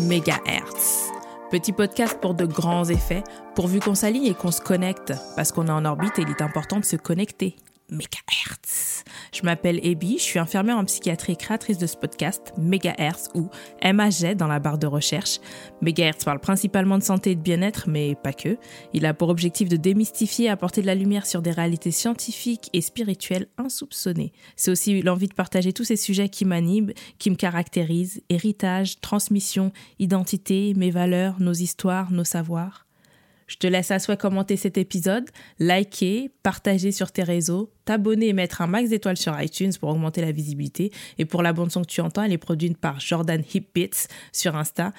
Mégahertz. Petit podcast pour de grands effets, pourvu qu'on s'aligne et qu'on se connecte, parce qu'on est en orbite et il est important de se connecter. Mégahertz. Je m'appelle Ebi, je suis infirmière en psychiatrie et créatrice de ce podcast, Mégahertz ou MAG dans la barre de recherche. Mégahertz parle principalement de santé et de bien-être, mais pas que. Il a pour objectif de démystifier et apporter de la lumière sur des réalités scientifiques et spirituelles insoupçonnées. C'est aussi l'envie de partager tous ces sujets qui m'animent, qui me caractérisent, héritage, transmission, identité, mes valeurs, nos histoires, nos savoirs. Je te laisse à souhait commenter cet épisode, liker, partager sur tes réseaux, t'abonner et mettre un max d'étoiles sur iTunes pour augmenter la visibilité. Et pour la bande son que tu entends, elle est produite par Jordan Hipbits sur Insta.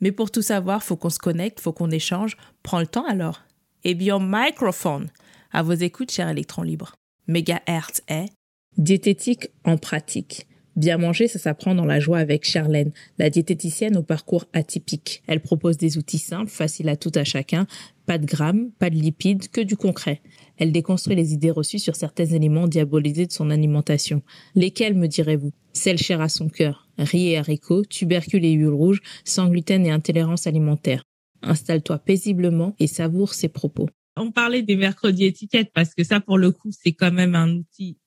Mais pour tout savoir, faut qu'on se connecte, faut qu'on échange. Prends le temps alors. Et bien, microphone. À vos écoutes, cher électron libre. Mégahertz est diététique en pratique. Bien manger, ça s'apprend dans la joie avec Charlène, la diététicienne au parcours atypique. Elle propose des outils simples, faciles à tout à chacun, pas de grammes, pas de lipides, que du concret. Elle déconstruit les idées reçues sur certains éléments diabolisés de son alimentation. Lesquels, me direz-vous? Celles chères à son cœur. Riz et haricots, tubercules et huile rouge, sans gluten et intolérance alimentaire. Installe-toi paisiblement et savoure ses propos. On parlait des mercredis étiquettes parce que ça, pour le coup, c'est quand même un outil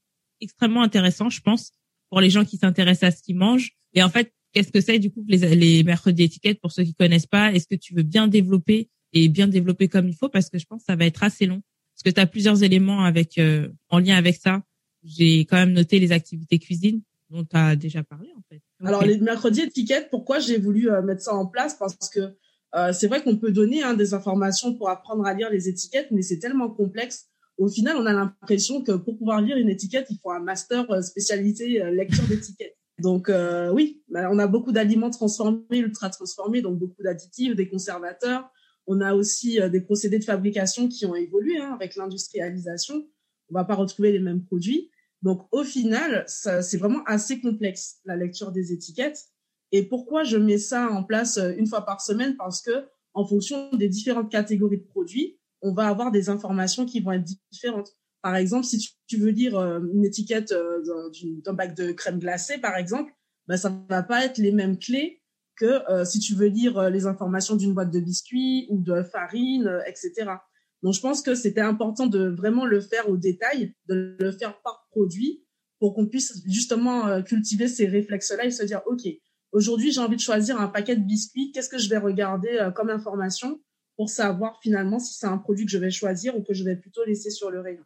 extrêmement intéressant, je pense pour les gens qui s'intéressent à ce qu'ils mangent. Et en fait, qu'est-ce que c'est du coup les, les mercredis étiquettes pour ceux qui connaissent pas? Est-ce que tu veux bien développer et bien développer comme il faut? Parce que je pense que ça va être assez long parce que tu as plusieurs éléments avec euh, en lien avec ça. J'ai quand même noté les activités cuisine dont tu as déjà parlé en fait. Alors les mercredis étiquettes, pourquoi j'ai voulu euh, mettre ça en place? Parce que euh, c'est vrai qu'on peut donner hein, des informations pour apprendre à lire les étiquettes, mais c'est tellement complexe au final, on a l'impression que pour pouvoir lire une étiquette, il faut un master euh, spécialité euh, lecture d'étiquette. Donc euh, oui, bah, on a beaucoup d'aliments transformés, ultra transformés, donc beaucoup d'additifs, des conservateurs. On a aussi des procédés de fabrication qui ont évolué hein, avec l'industrialisation. On va pas retrouver les mêmes produits. Donc au final, c'est vraiment assez complexe la lecture des étiquettes. Et pourquoi je mets ça en place une fois par semaine? Parce que en fonction des différentes catégories de produits, on va avoir des informations qui vont être différentes. Par exemple, si tu veux lire euh, une étiquette euh, d'un bac de crème glacée, par exemple, ben, ça va pas être les mêmes clés que euh, si tu veux lire les informations d'une boîte de biscuits ou de farine, etc. Donc, je pense que c'était important de vraiment le faire au détail, de le faire par produit pour qu'on puisse justement cultiver ces réflexes-là et se dire, OK, aujourd'hui, j'ai envie de choisir un paquet de biscuits. Qu'est-ce que je vais regarder comme information pour savoir finalement si c'est un produit que je vais choisir ou que je vais plutôt laisser sur le rayon.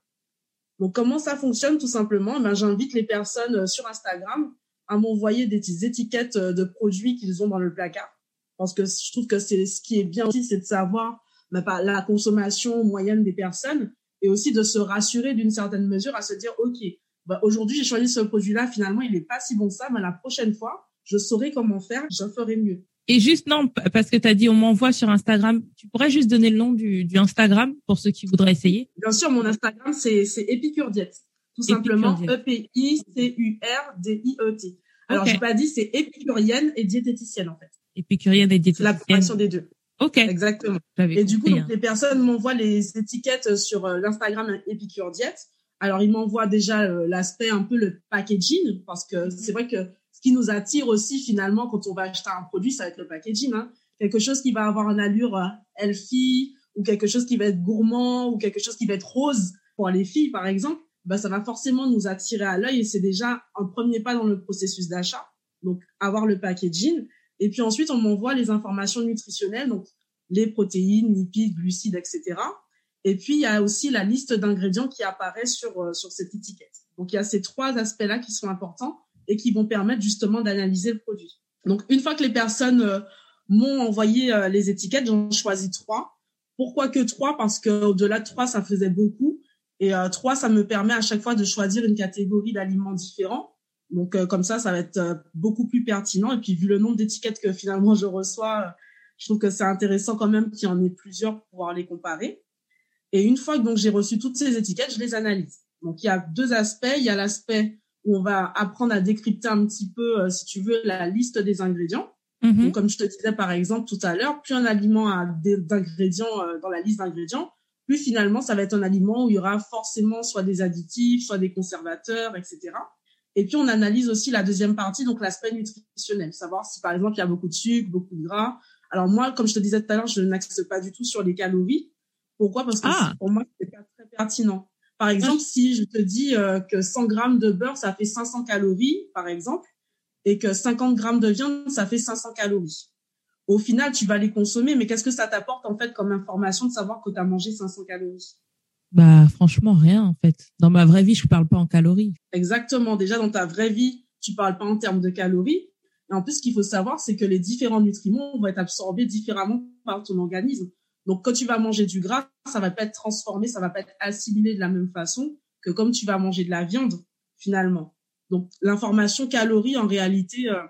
Donc comment ça fonctionne tout simplement? Ben, J'invite les personnes euh, sur Instagram à m'envoyer des étiquettes euh, de produits qu'ils ont dans le placard. Parce que je trouve que c'est ce qui est bien aussi, c'est de savoir ben, la consommation moyenne des personnes et aussi de se rassurer d'une certaine mesure à se dire, OK, ben, aujourd'hui j'ai choisi ce produit-là, finalement il n'est pas si bon ça, mais la prochaine fois, je saurai comment faire, je ferai mieux. Et juste, non, parce que tu as dit on m'envoie sur Instagram, tu pourrais juste donner le nom du, du Instagram pour ceux qui voudraient essayer? Bien sûr, mon Instagram, c'est Épicure Diète. Tout simplement, E-P-I-C-U-R-D-I-E-T. Alors, j'ai pas dit, c'est épicurienne et diététicienne, en fait. Épicurienne et diététicienne. La formation des deux. Ok. Exactement. Et du coup, les personnes m'envoient les étiquettes sur euh, l'Instagram Épicure Diète. Alors, ils m'envoient déjà euh, l'aspect un peu le packaging, parce que mhm. c'est vrai que ce qui nous attire aussi finalement quand on va acheter un produit, ça va être le packaging. Hein. Quelque chose qui va avoir une allure euh, healthy ou quelque chose qui va être gourmand ou quelque chose qui va être rose pour les filles par exemple, bah, ça va forcément nous attirer à l'œil et c'est déjà un premier pas dans le processus d'achat. Donc avoir le packaging et puis ensuite on m'envoie les informations nutritionnelles donc les protéines, lipides, glucides, etc. Et puis il y a aussi la liste d'ingrédients qui apparaît sur euh, sur cette étiquette. Donc il y a ces trois aspects-là qui sont importants et qui vont permettre justement d'analyser le produit. Donc, une fois que les personnes euh, m'ont envoyé euh, les étiquettes, j'en choisis trois. Pourquoi que trois? Parce que au-delà de trois, ça faisait beaucoup. Et euh, trois, ça me permet à chaque fois de choisir une catégorie d'aliments différents. Donc, comme ça, ça va être beaucoup plus pertinent. Et puis, vu le nombre d'étiquettes que finalement je reçois, je trouve que c'est intéressant quand même qu'il y en ait plusieurs pour pouvoir les comparer. Et une fois que donc j'ai reçu toutes ces étiquettes, je les analyse. Donc, il y a deux aspects. Il y a l'aspect où on va apprendre à décrypter un petit peu, euh, si tu veux, la liste des ingrédients. Mm-hmm. Donc, comme je te disais par exemple tout à l'heure, plus un aliment a d'ingrédients euh, dans la liste d'ingrédients, plus finalement ça va être un aliment où il y aura forcément soit des additifs, soit des conservateurs, etc. Et puis on analyse aussi la deuxième partie, donc l'aspect nutritionnel, savoir si par exemple il y a beaucoup de sucre, beaucoup de gras. Alors moi, comme je te disais tout à l'heure, je n'axe pas du tout sur les calories. Pourquoi? Parce que ah. pour moi, c'est pas très pertinent. Par exemple, si je te dis euh, que 100 grammes de beurre, ça fait 500 calories, par exemple, et que 50 grammes de viande, ça fait 500 calories. Au final, tu vas les consommer, mais qu'est-ce que ça t'apporte en fait comme information de savoir que tu as mangé 500 calories? Bah franchement rien en fait. Dans ma vraie vie, je parle pas en calories. Exactement. Déjà dans ta vraie vie, tu parles pas en termes de calories. Et en plus, ce qu'il faut savoir, c'est que les différents nutriments vont être absorbés différemment par ton organisme. Donc, quand tu vas manger du gras, ça va pas être transformé, ça va pas être assimilé de la même façon que comme tu vas manger de la viande, finalement. Donc, l'information calories, en réalité, euh,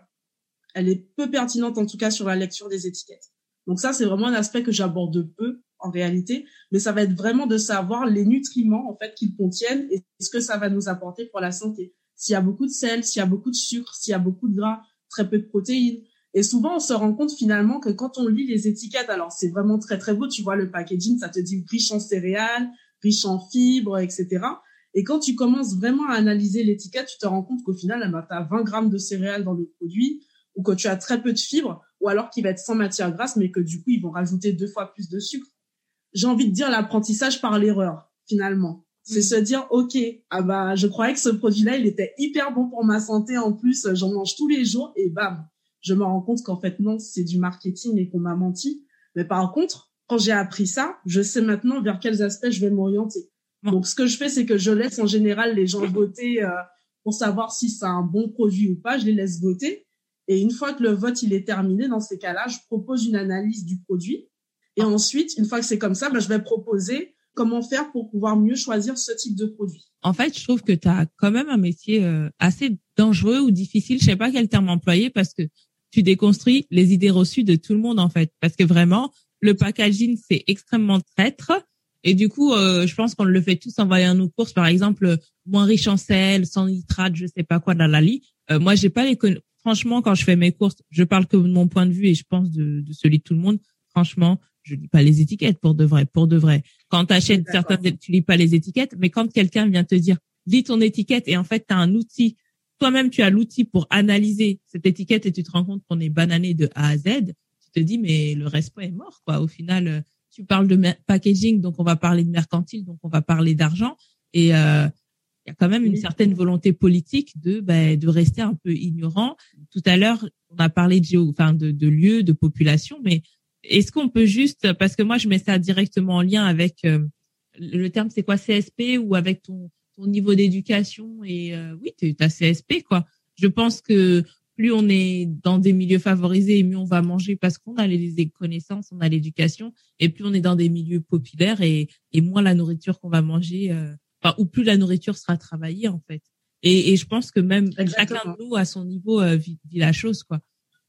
elle est peu pertinente, en tout cas, sur la lecture des étiquettes. Donc, ça, c'est vraiment un aspect que j'aborde peu, en réalité, mais ça va être vraiment de savoir les nutriments, en fait, qu'ils contiennent et ce que ça va nous apporter pour la santé. S'il y a beaucoup de sel, s'il y a beaucoup de sucre, s'il y a beaucoup de gras, très peu de protéines, et souvent, on se rend compte finalement que quand on lit les étiquettes, alors c'est vraiment très très beau, tu vois le packaging, ça te dit riche en céréales, riche en fibres, etc. Et quand tu commences vraiment à analyser l'étiquette, tu te rends compte qu'au final, tu as 20 grammes de céréales dans le produit, ou que tu as très peu de fibres, ou alors qu'il va être sans matière grasse, mais que du coup, ils vont rajouter deux fois plus de sucre. J'ai envie de dire l'apprentissage par l'erreur, finalement. C'est mm. se dire, OK, ah bah, je croyais que ce produit-là, il était hyper bon pour ma santé. En plus, j'en mange tous les jours et bam, je me rends compte qu'en fait, non, c'est du marketing et qu'on m'a menti. Mais par contre, quand j'ai appris ça, je sais maintenant vers quels aspects je vais m'orienter. Donc, ce que je fais, c'est que je laisse en général les gens voter euh, pour savoir si c'est un bon produit ou pas. Je les laisse voter. Et une fois que le vote il est terminé, dans ces cas-là, je propose une analyse du produit. Et ensuite, une fois que c'est comme ça, ben, je vais proposer comment faire pour pouvoir mieux choisir ce type de produit. En fait, je trouve que tu as quand même un métier euh, assez dangereux ou difficile, je sais pas quel terme employer, parce que tu déconstruis les idées reçues de tout le monde en fait, parce que vraiment le packaging c'est extrêmement traître. Et du coup, euh, je pense qu'on le fait tous en voyant nos courses, par exemple, moins riche en sel, sans nitrate, je sais pas quoi, dans la lit. Euh, moi, j'ai pas les franchement quand je fais mes courses, je parle que de mon point de vue et je pense de, de celui de tout le monde. Franchement, je lis pas les étiquettes pour de vrai, pour de vrai. Quand tu achètes certains, tu lis pas les étiquettes, mais quand quelqu'un vient te dire lis ton étiquette et en fait tu as un outil toi-même tu as l'outil pour analyser cette étiquette et tu te rends compte qu'on est banané de A à Z, tu te dis mais le respect est mort quoi. Au final, euh, tu parles de packaging, donc on va parler de mercantile, donc on va parler d'argent et euh, il y a quand même une certaine volonté politique de bah, de rester un peu ignorant. Tout à l'heure, on a parlé de géo, enfin de, de lieux, de population, mais est-ce qu'on peut juste parce que moi je mets ça directement en lien avec euh, le terme c'est quoi CSP ou avec ton au niveau d'éducation et euh, oui, tu as CSP quoi. Je pense que plus on est dans des milieux favorisés, mieux on va manger parce qu'on a les connaissances, on a l'éducation, et plus on est dans des milieux populaires et, et moins la nourriture qu'on va manger, euh, enfin, ou plus la nourriture sera travaillée en fait. Et, et je pense que même chacun de nous à son niveau euh, vit, la chose quoi.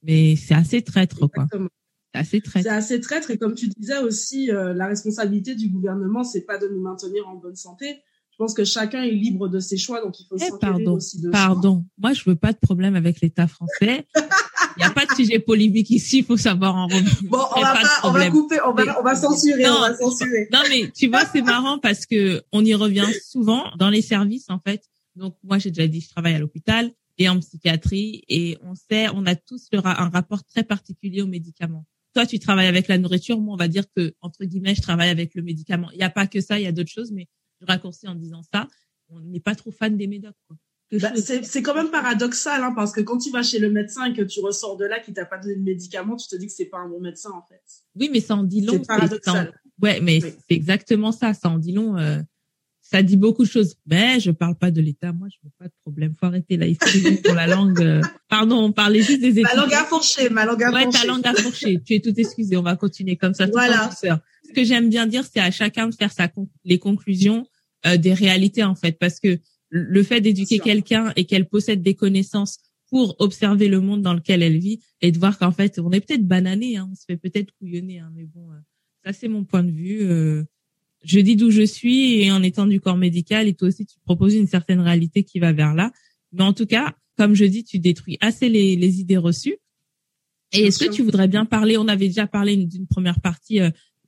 Mais c'est assez traître quoi. C'est assez traître. C'est assez traître et comme tu disais aussi, la responsabilité du gouvernement, c'est pas de nous maintenir en bonne santé, pense que chacun est libre de ses choix, donc il faut eh, pardon, aussi de Pardon, moi je veux pas de problème avec l'État français. Il n'y a pas de sujet polémique ici, il faut savoir en revenir. Bon, on va, pas, on va couper, on va, on va censurer, non, on va censurer. Non, mais tu vois, c'est marrant parce que on y revient souvent dans les services, en fait. Donc, moi, j'ai déjà dit, je travaille à l'hôpital et en psychiatrie et on sait, on a tous un rapport très particulier aux médicaments. Toi, tu travailles avec la nourriture. Moi, on va dire que, entre guillemets, je travaille avec le médicament. Il n'y a pas que ça, il y a d'autres choses, mais je raccourcis en disant ça, on n'est pas trop fan des médocs. Bah, c'est quand même paradoxal, hein, parce que quand tu vas chez le médecin et que tu ressors de là qui t'a pas donné de médicament, tu te dis que c'est pas un bon médecin en fait. Oui, mais ça en dit long. C'est paradoxal. Ouais, mais c'est exactement ça. Ça en dit long. Euh, ça dit beaucoup de choses. Mais je parle pas de l'État. Moi, je veux pas de problème. Faut arrêter là. Il faut pour la langue. Euh, pardon, on parlait juste des études. Ma langue a fourché. Ma langue a ouais, ta langue a fourché. tu es tout excusé. On va continuer comme ça. Voilà. Ce que j'aime bien dire, c'est à chacun de faire sa les conclusions euh, des réalités en fait, parce que le fait d'éduquer quelqu'un et qu'elle possède des connaissances pour observer le monde dans lequel elle vit et de voir qu'en fait on est peut-être banané, hein, on se fait peut-être couillonner, hein, mais bon, euh, ça c'est mon point de vue. Euh, je dis d'où je suis et en étant du corps médical et toi aussi tu proposes une certaine réalité qui va vers là. Mais en tout cas, comme je dis, tu détruis assez les, les idées reçues. Et est-ce que tu voudrais bien parler? On avait déjà parlé d'une première partie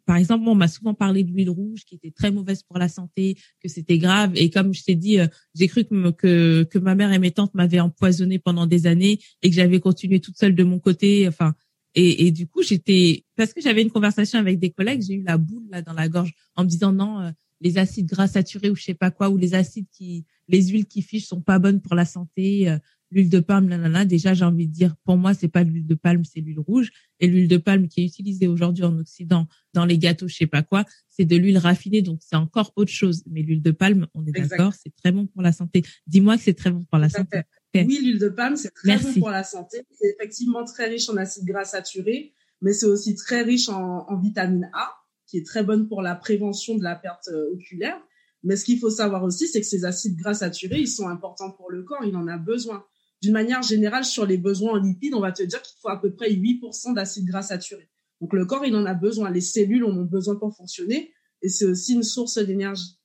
par exemple, on m'a souvent parlé de l'huile rouge qui était très mauvaise pour la santé, que c'était grave. Et comme je t'ai dit, euh, j'ai cru que, que, que ma mère et mes tantes m'avaient empoisonné pendant des années et que j'avais continué toute seule de mon côté. Enfin, et, et du coup, j'étais parce que j'avais une conversation avec des collègues, j'ai eu la boule là dans la gorge en me disant non, euh, les acides gras saturés ou je sais pas quoi ou les acides qui, les huiles qui fichent sont pas bonnes pour la santé. L'huile de palme, là, déjà, j'ai envie de dire, pour moi, c'est pas l'huile de palme, c'est l'huile rouge. Et l'huile de palme qui est utilisée aujourd'hui en Occident dans les gâteaux, je sais pas quoi, c'est de l'huile raffinée, donc c'est encore autre chose. Mais l'huile de palme, on est d'accord, c'est très bon pour la santé. Dis-moi que c'est très bon pour la santé. Oui, l'huile de palme, c'est très bon pour la santé. C'est effectivement très riche en acides gras saturés, mais c'est aussi très riche en, en vitamine A, qui est très bonne pour la prévention de la perte euh, oculaire. Mais ce qu'il faut savoir aussi, c'est que ces acides gras saturés, ils sont importants pour le corps, il en a besoin d'une manière générale, sur les besoins en lipides, on va te dire qu'il faut à peu près 8% d'acides gras saturés. Donc le corps, il en a besoin. Les cellules en ont besoin pour fonctionner et c'est aussi une source d'énergie.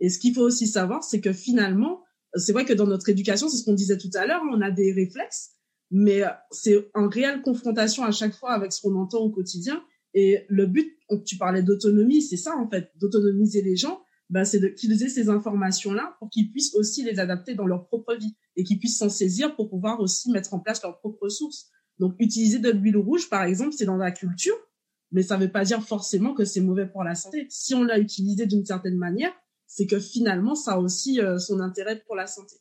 Et ce qu'il faut aussi savoir, c'est que finalement, c'est vrai que dans notre éducation, c'est ce qu'on disait tout à l'heure, on a des réflexes, mais c'est en réelle confrontation à chaque fois avec ce qu'on entend au quotidien. Et le but, tu parlais d'autonomie, c'est ça en fait, d'autonomiser les gens, ben, c'est d'utiliser ces informations-là pour qu'ils puissent aussi les adapter dans leur propre vie et qu'ils puissent s'en saisir pour pouvoir aussi mettre en place leurs propres sources. Donc, utiliser de l'huile rouge, par exemple, c'est dans la culture, mais ça ne veut pas dire forcément que c'est mauvais pour la santé. Si on l'a utilisé d'une certaine manière, c'est que finalement, ça a aussi euh, son intérêt pour la santé.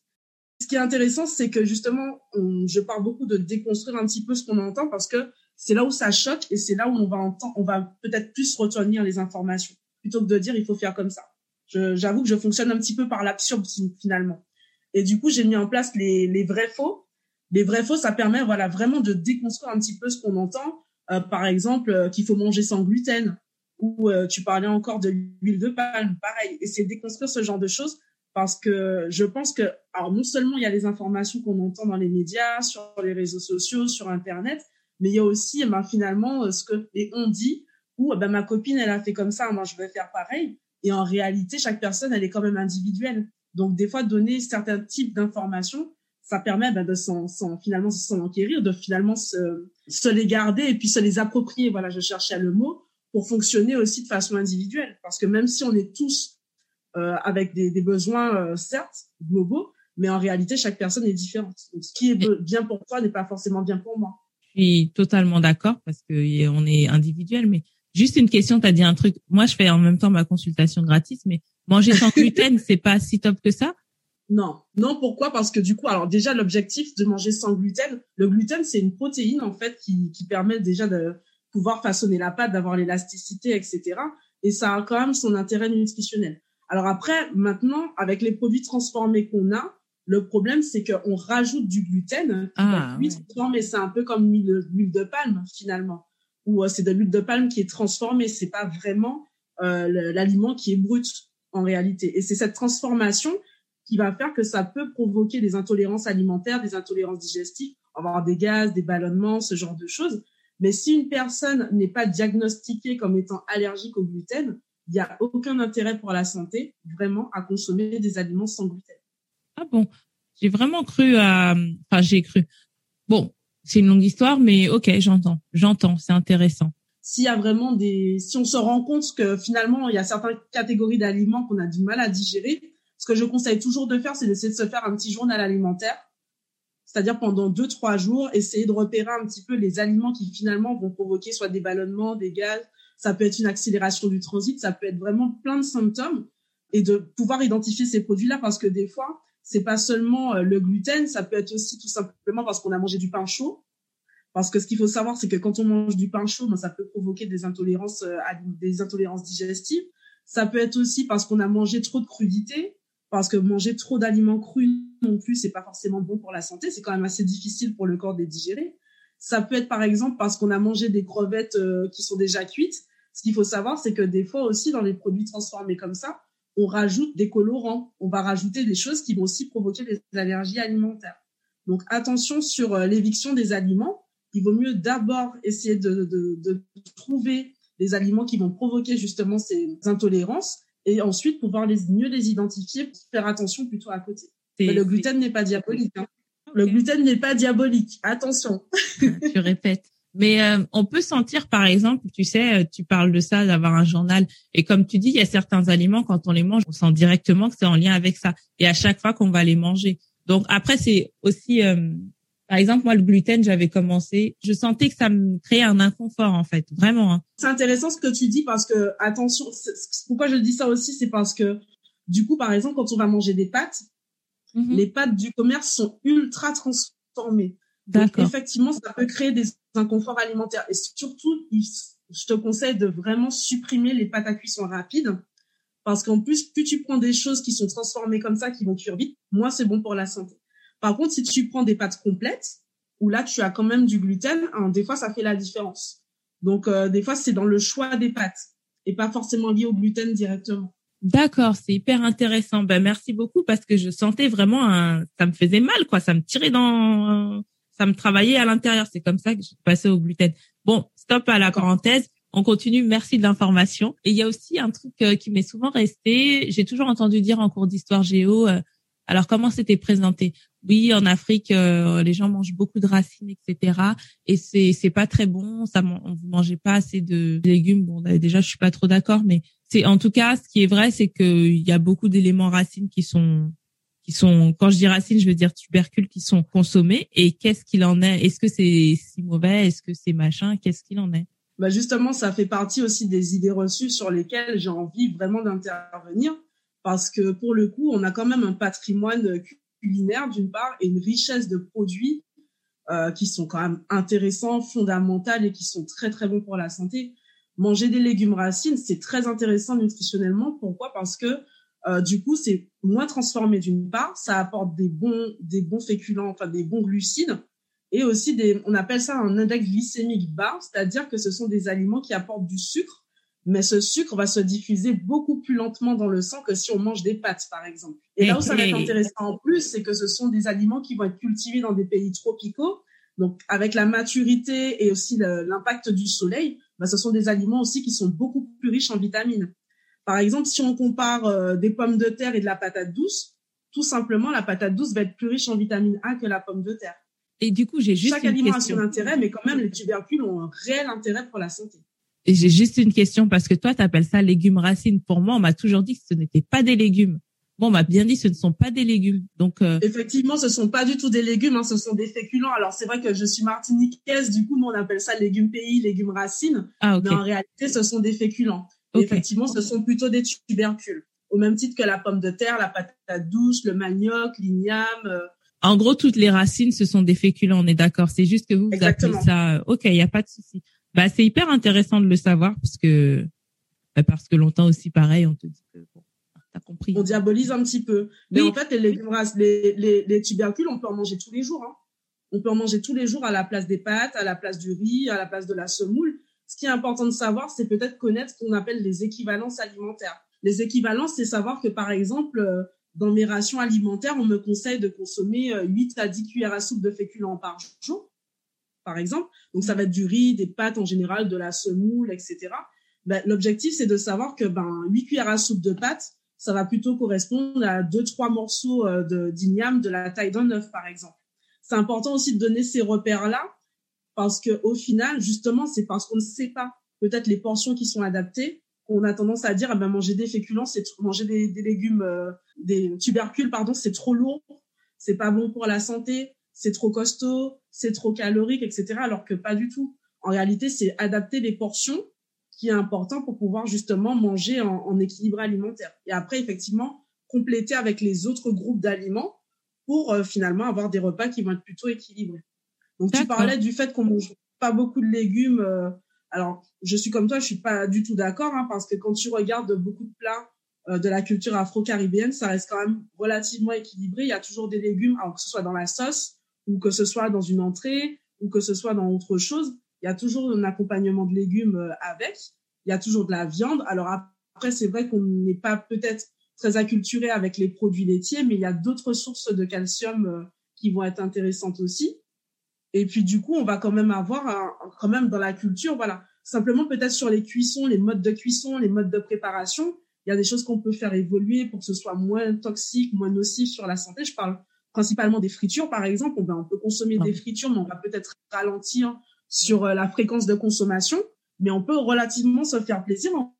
Ce qui est intéressant, c'est que justement, je parle beaucoup de déconstruire un petit peu ce qu'on entend parce que c'est là où ça choque et c'est là où on va entendre, on va peut-être plus retenir les informations plutôt que de dire il faut faire comme ça. J'avoue que je fonctionne un petit peu par l'absurde finalement. Et du coup, j'ai mis en place les, les vrais faux. Les vrais faux, ça permet voilà vraiment de déconstruire un petit peu ce qu'on entend. Euh, par exemple, euh, qu'il faut manger sans gluten ou euh, tu parlais encore de l'huile de palme, pareil. Et c'est déconstruire ce genre de choses parce que je pense que alors non seulement il y a les informations qu'on entend dans les médias, sur les réseaux sociaux, sur internet, mais il y a aussi eh ben, finalement ce que et on dit ou eh ben ma copine elle a fait comme ça, moi je vais faire pareil. Et en réalité, chaque personne, elle est quand même individuelle. Donc, des fois, donner certains types d'informations, ça permet ben, de s'en, finalement s'en enquérir, de finalement se, les garder et puis se les approprier. Voilà, je cherchais le mot pour fonctionner aussi de façon individuelle. Parce que même si on est tous euh, avec des, besoins, euh, certes, globaux, mais en réalité, chaque personne est différente. Donc, ce qui est bien pour toi n'est pas forcément bien pour moi. Je suis totalement d'accord parce que on est individuel, mais Juste une question, tu as dit un truc. Moi, je fais en même temps ma consultation gratis, mais manger sans gluten, c'est pas si top que ça? Non, non. Pourquoi? Parce que du coup, alors déjà, l'objectif de manger sans gluten, le gluten, c'est une protéine en fait qui, qui permet déjà de pouvoir façonner la pâte, d'avoir l'élasticité, etc. Et ça a quand même son intérêt nutritionnel. Alors après, maintenant, avec les produits transformés qu'on a, le problème, c'est qu'on rajoute du gluten. Ah, oui, mais c'est un peu comme l'huile de palme finalement ou euh, c'est de l'huile de palme qui est transformée. C'est pas vraiment euh, l'aliment qui est brut en réalité. Et c'est cette transformation qui va faire que ça peut provoquer des intolérances alimentaires, des intolérances digestives, avoir des gaz, des ballonnements, ce genre de choses. Mais si une personne n'est pas diagnostiquée comme étant allergique au gluten, il n'y a aucun intérêt pour la santé vraiment à consommer des aliments sans gluten. Ah bon, j'ai vraiment cru à, enfin j'ai cru. Bon, c'est une longue histoire, mais ok, j'entends, j'entends, c'est intéressant. S'il y a vraiment des, si on se rend compte que finalement il y a certaines catégories d'aliments qu'on a du mal à digérer, ce que je conseille toujours de faire, c'est d'essayer de se faire un petit journal alimentaire, c'est-à-dire pendant deux trois jours, essayer de repérer un petit peu les aliments qui finalement vont provoquer soit des ballonnements, des gaz, ça peut être une accélération du transit, ça peut être vraiment plein de symptômes. Et de pouvoir identifier ces produits-là parce que des fois c'est pas seulement euh, le gluten, ça peut être aussi tout simplement parce qu'on a mangé du pain chaud. Parce que ce qu'il faut savoir, c'est que quand on mange du pain chaud, ben, ça peut provoquer des intolérances, euh, des intolérances digestives. Ça peut être aussi parce qu'on a mangé trop de crudité, parce que manger trop d'aliments crus non plus, c'est pas forcément bon pour la santé. C'est quand même assez difficile pour le corps de les digérer. Ça peut être par exemple parce qu'on a mangé des crevettes euh, qui sont déjà cuites. Ce qu'il faut savoir, c'est que des fois aussi dans les produits transformés comme ça, on rajoute des colorants, on va rajouter des choses qui vont aussi provoquer des allergies alimentaires. Donc attention sur euh, l'éviction des aliments. Il vaut mieux d'abord essayer de, trouver des aliments qui vont provoquer justement ces intolérances et ensuite pouvoir les, mieux les identifier, faire attention plutôt à côté. Mais le gluten n'est pas diabolique. Hein. Le gluten n'est pas diabolique. Attention. tu répètes. Mais euh, on peut sentir, par exemple, tu sais, euh, tu parles de ça, d'avoir un journal, et comme tu dis, il y a certains aliments quand on les mange, on sent directement que c'est en lien avec ça. Et à chaque fois qu'on va les manger. Donc après, c'est aussi, euh, par exemple, moi le gluten, j'avais commencé, je sentais que ça me créait un inconfort en fait, vraiment. Hein. C'est intéressant ce que tu dis parce que attention, pourquoi je dis ça aussi, c'est parce que du coup, par exemple, quand on va manger des pâtes, mm-hmm. les pâtes du commerce sont ultra transformées. Donc, effectivement, ça peut créer des inconforts alimentaires. Et surtout, je te conseille de vraiment supprimer les pâtes à cuisson rapide. Parce qu'en plus, plus tu prends des choses qui sont transformées comme ça, qui vont cuire vite, moins c'est bon pour la santé. Par contre, si tu prends des pâtes complètes, où là, tu as quand même du gluten, hein, des fois, ça fait la différence. Donc, euh, des fois, c'est dans le choix des pâtes et pas forcément lié au gluten directement. D'accord, c'est hyper intéressant. Ben merci beaucoup parce que je sentais vraiment un, ça me faisait mal quoi, ça me tirait dans ça me travaillait à l'intérieur. C'est comme ça que je passais au gluten. Bon, stop à la parenthèse. On continue. Merci de l'information. Et il y a aussi un truc euh, qui m'est souvent resté. J'ai toujours entendu dire en cours d'histoire géo. Euh, alors comment c'était présenté? Oui, en Afrique, euh, les gens mangent beaucoup de racines, etc. Et c'est c'est pas très bon. Ça, on vous mangez pas assez de légumes. Bon, déjà, je suis pas trop d'accord, mais c'est en tout cas, ce qui est vrai, c'est qu'il y a beaucoup d'éléments racines qui sont qui sont, quand je dis racines, je veux dire tubercules qui sont consommés. Et qu'est-ce qu'il en est? Est-ce que c'est si mauvais? Est-ce que c'est machin? Qu'est-ce qu'il en est? Bah justement, ça fait partie aussi des idées reçues sur lesquelles j'ai envie vraiment d'intervenir, parce que pour le coup, on a quand même un patrimoine culinaire d'une part et une richesse de produits euh, qui sont quand même intéressants, fondamentaux et qui sont très très bons pour la santé. Manger des légumes racines, c'est très intéressant nutritionnellement. Pourquoi? Parce que euh, du coup, c'est moins transformé d'une part, ça apporte des bons, des bons féculents, enfin des bons glucides, et aussi des, on appelle ça un index glycémique bas, c'est-à-dire que ce sont des aliments qui apportent du sucre, mais ce sucre va se diffuser beaucoup plus lentement dans le sang que si on mange des pâtes, par exemple. Et là où ça va être intéressant en plus, c'est que ce sont des aliments qui vont être cultivés dans des pays tropicaux, donc avec la maturité et aussi l'impact du soleil, bah, ce sont des aliments aussi qui sont beaucoup plus riches en vitamines. Par exemple, si on compare euh, des pommes de terre et de la patate douce, tout simplement, la patate douce va être plus riche en vitamine A que la pomme de terre. Et du coup, j'ai juste Chaque aliment a son intérêt, mais quand même, les tubercules ont un réel intérêt pour la santé. Et j'ai juste une question parce que toi, tu appelles ça légumes racines. Pour moi, on m'a toujours dit que ce n'était pas des légumes. Bon, on m'a bien dit que ce ne sont pas des légumes. Donc euh... effectivement, ce sont pas du tout des légumes, hein, ce sont des féculents. Alors c'est vrai que je suis martiniquaise, du coup, nous on appelle ça légumes pays, légumes racines. Ah, Mais en réalité, ce sont des féculents. Effectivement, ce sont plutôt des tubercules, au même titre que la pomme de terre, la patate douce, le manioc, l'igname. Euh. En gros, toutes les racines, ce sont des féculents, on est d'accord. C'est juste que vous, vous appelez ça. Euh, ok, il n'y a pas de souci. Bah, c'est hyper intéressant de le savoir parce que bah, parce que longtemps aussi, pareil, on te dit que bon, t'as compris. On diabolise un petit peu. Mais en fait, les, les, les, tubercules, on peut en manger tous les jours. Hein. On peut en manger tous les jours à la place des pâtes, à la place du riz, à la place de la semoule ce qui est important de savoir, c'est peut-être connaître ce qu'on appelle les équivalences alimentaires. Les équivalences, c'est savoir que, par exemple, euh, dans mes rations alimentaires, on me conseille de consommer 8 euh, à 10 cuillères à soupe de féculents par jour, par exemple. Donc, ça va être du riz, des pâtes en général, de la semoule, etc. Ben, L'objectif, c'est de savoir que ben, 8 cuillères à soupe de pâtes, ça va plutôt correspondre à 2-3 morceaux euh, d'igname de la taille d'un œuf, par exemple. C'est important aussi de donner ces repères-là parce que au final, justement, c'est parce qu'on ne sait pas peut-être les portions qui sont adaptées qu'on a tendance à dire ah ben manger des féculents, c'est manger des, légumes, euh, des tubercules, pardon, c'est trop lourd, c'est pas bon pour la santé, c'est trop costaud, c'est trop calorique, etc. Alors que pas du tout. En réalité, c'est adapter les portions qui est important pour pouvoir justement manger en, en équilibre alimentaire. Et après, effectivement, compléter avec les autres groupes d'aliments pour euh, finalement avoir des repas qui vont être plutôt équilibrés. Donc tu parlais du fait qu'on mange pas beaucoup de légumes. Euh, alors je suis comme toi, je suis pas du tout d'accord hein, parce que quand tu regardes beaucoup de plats euh, de la culture afro-caribéenne, ça reste quand même relativement équilibré. Il y a toujours des légumes, alors que ce soit dans la sauce ou que ce soit dans une entrée ou que ce soit dans autre chose, il y a toujours un accompagnement de légumes euh, avec. Il y a toujours de la viande. Alors après, c'est vrai qu'on n'est pas peut-être très acculturé avec les produits laitiers, mais il y a d'autres sources de calcium qui vont être intéressantes aussi. Et puis du coup, on va quand même avoir quand même dans la culture, voilà, simplement peut-être sur les cuissons, les modes de cuisson, les modes de préparation, il y a des choses qu'on peut faire évoluer pour que ce soit moins toxique, moins nocif sur la santé. Je parle principalement des fritures, par exemple. On, on peut consommer des fritures, mais on va peut-être ralentir sur la fréquence de consommation, mais on peut relativement se faire plaisir en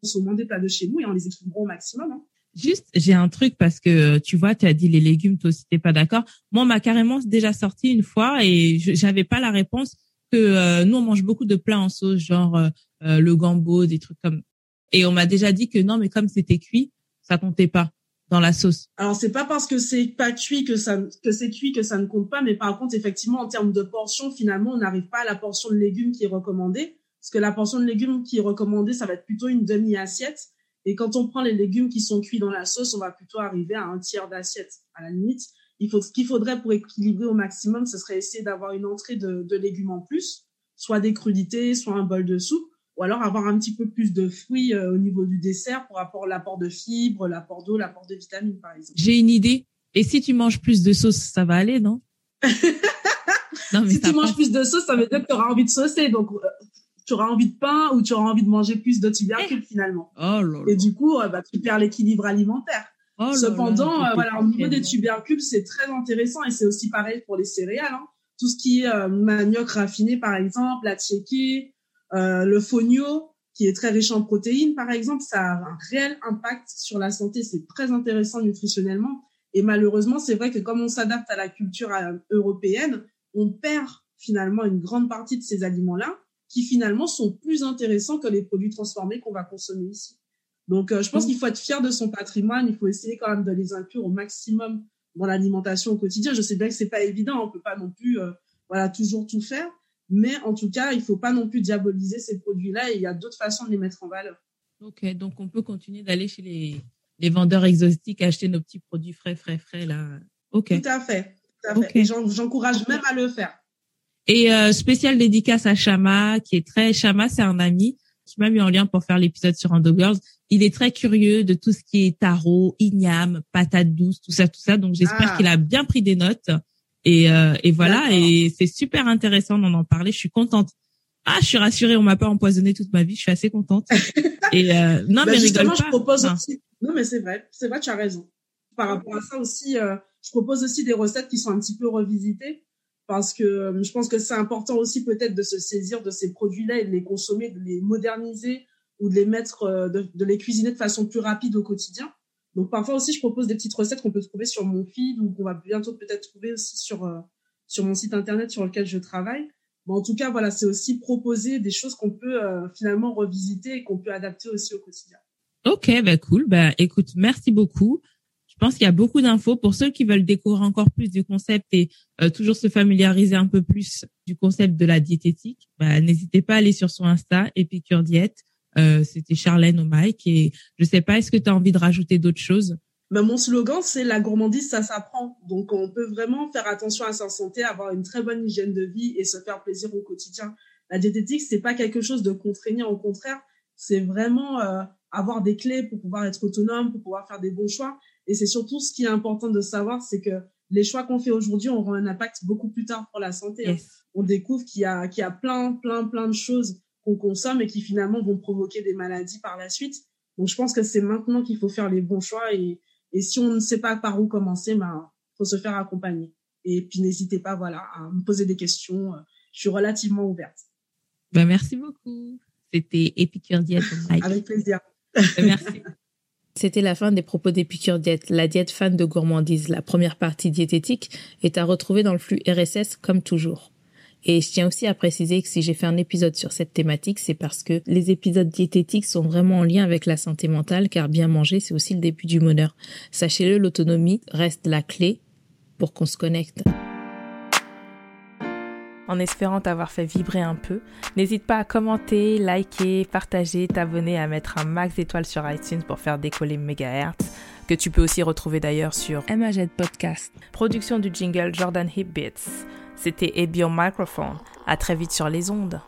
consommant des plats de chez nous et en les équilibrant au maximum. Hein. Juste, j'ai un truc parce que tu vois, tu as dit les légumes, toi aussi t'es pas d'accord. Moi, on m'a carrément déjà sorti une fois et j'avais pas la réponse que euh, nous on mange beaucoup de plats en sauce, genre euh, euh, le gambo, des trucs comme. Et on m'a déjà dit que non, mais comme c'était cuit, ça comptait pas dans la sauce. Alors c'est pas parce que c'est pas cuit que ça que c'est cuit que ça ne compte pas, mais par contre effectivement en termes de portion, finalement on n'arrive pas à la portion de légumes qui est recommandée, parce que la portion de légumes qui est recommandée, ça va être plutôt une demi assiette et quand on prend les légumes qui sont cuits dans la sauce, on va plutôt arriver à un tiers d'assiette. À la limite, il faut ce qu'il faudrait pour équilibrer au maximum, ce serait essayer d'avoir une entrée de, de, légumes en plus, soit des crudités, soit un bol de soupe, ou alors avoir un petit peu plus de fruits euh, au niveau du dessert pour apport l'apport de fibres, l'apport d'eau, l'apport de vitamines par exemple. J'ai une idée. Et si tu manges plus de sauce, ça va aller, non? Non, mais si tu manges plus de sauce, ça veut dire que tu auras envie de saucer. Donc, euh, tu auras envie de pain ou tu auras envie de manger plus de tubercules finalement. Oh Et du coup, euh, bah, tu perds l'équilibre alimentaire. Oh Cependant, euh, voilà, au niveau des tubercules, c'est très intéressant et c'est aussi pareil pour les céréales. Hein. Tout ce qui est euh, manioc raffiné, par exemple, la tchéké, le fonio, qui est très riche en protéines, par exemple, ça a un réel impact sur la santé. C'est très intéressant nutritionnellement. Et malheureusement, c'est vrai que comme on s'adapte à la culture européenne, on perd finalement une grande partie de ces aliments-là qui finalement sont plus intéressants que les produits transformés qu'on va consommer ici. Donc, euh, je pense qu'il faut être fier de son patrimoine. Il faut essayer quand même de les inclure au maximum dans l'alimentation au quotidien. Je sais bien que c'est pas évident. On peut pas non plus, euh, voilà, toujours tout faire. Mais en tout cas, il faut pas non plus diaboliser ces produits-là. Il y a d'autres façons de les mettre en valeur. Ok, donc on peut continuer d'aller chez les, les vendeurs exotiques acheter nos petits produits frais, frais, frais là. Ok. Tout à fait. Tout à fait. Et j'encourage même à le faire. Et euh, spécial dédicace à Shama, qui est très Shama, c'est un ami qui m'a mis en lien pour faire l'épisode sur Ando Girls. Il est très curieux de tout ce qui est tarot, igname, patate douce, tout ça, tout ça. Donc j'espère ah. qu'il a bien pris des notes. Et, euh, et voilà, et c'est super intéressant d'en en parler. Je suis contente. Ah, je suis rassurée, on m'a pas empoisonné toute ma vie. Je suis assez contente. et euh, non, bah, mais rigole pas. Je propose aussi... Non, mais c'est vrai, c'est vrai, tu as raison. Par rapport à ça aussi, euh, je propose aussi des recettes qui sont un petit peu revisitées parce que euh, je pense que c'est important aussi peut-être de se saisir de ces produits-là et de les consommer, de les moderniser ou de les mettre, euh, de, les cuisiner de façon plus rapide au quotidien. Donc parfois aussi, je propose des petites recettes qu'on peut trouver sur mon feed ou qu'on va bientôt peut-être trouver aussi sur euh, sur mon site internet sur lequel je travaille. Mais en tout cas, voilà, c'est aussi proposer des choses qu'on peut finalement revisiter et qu'on peut adapter aussi au quotidien. Ok, bah cool. Bah écoute, merci beaucoup. Je pense qu'il y a beaucoup d'infos pour ceux qui veulent découvrir encore plus du concept et euh, toujours se familiariser un peu plus du concept de la diététique. Bah, n'hésitez pas à aller sur son Insta, Epicure Diète. Euh, C'était Charlène au mic et je sais pas, est-ce que tu as envie de rajouter d'autres choses? Bah, mon slogan, c'est la gourmandise, ça s'apprend. Donc, on peut vraiment faire attention à sa santé, avoir une très bonne hygiène de vie et se faire plaisir au quotidien. La diététique, c'est pas quelque chose de contraignant. Au contraire, c'est vraiment euh, avoir des clés pour pouvoir être autonome, pour pouvoir faire des bons choix. Et c'est surtout ce qui est important de savoir, c'est que les choix qu'on fait aujourd'hui auront un impact beaucoup plus tard pour la santé. Hein. On découvre qu'il y a, qu'il y a plein, plein, plein de choses qu'on consomme et qui finalement vont provoquer des maladies par la suite. Donc, je pense que c'est maintenant qu'il faut faire les bons choix et, et si on ne sait pas par où commencer, ben, faut se faire accompagner. Et puis, n'hésitez pas, voilà, à me poser des questions. Je suis relativement ouverte. Ben, merci beaucoup. C'était Épicure Diète. Avec plaisir. merci. C'était la fin des propos d'Épicure Diète, la diète fan de gourmandise. La première partie diététique est à retrouver dans le flux RSS comme toujours. Et je tiens aussi à préciser que si j'ai fait un épisode sur cette thématique, c'est parce que les épisodes diététiques sont vraiment en lien avec la santé mentale, car bien manger, c'est aussi le début du bonheur. Sachez-le, l'autonomie reste la clé pour qu'on se connecte en espérant t'avoir fait vibrer un peu. N'hésite pas à commenter, liker, partager, t'abonner, à mettre un max d'étoiles sur iTunes pour faire décoller Megahertz, que tu peux aussi retrouver d'ailleurs sur MAZ Podcast. Production du jingle Jordan Hip Beats. C'était Ebio Microphone. À très vite sur les ondes.